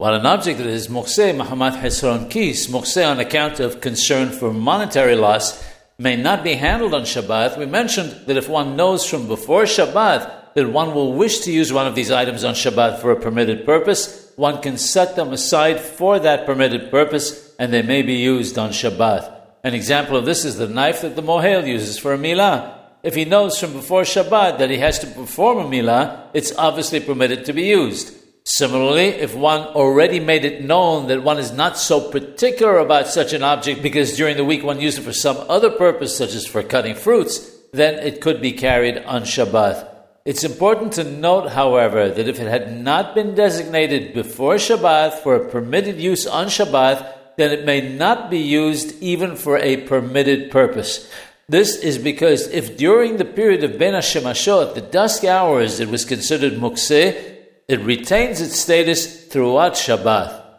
While an object that is muqseh Mahmat Hesron Kis, muqseh on account of concern for monetary loss, may not be handled on Shabbat, we mentioned that if one knows from before Shabbat that one will wish to use one of these items on Shabbat for a permitted purpose, one can set them aside for that permitted purpose and they may be used on Shabbat. An example of this is the knife that the mohel uses for a milah. If he knows from before Shabbat that he has to perform a milah, it's obviously permitted to be used. Similarly, if one already made it known that one is not so particular about such an object because during the week one used it for some other purpose, such as for cutting fruits, then it could be carried on Shabbat. It's important to note, however, that if it had not been designated before Shabbat for a permitted use on Shabbat, then it may not be used even for a permitted purpose. This is because if during the period of Ben Hashemashot, the dusk hours, it was considered muqseh, it retains its status throughout Shabbat.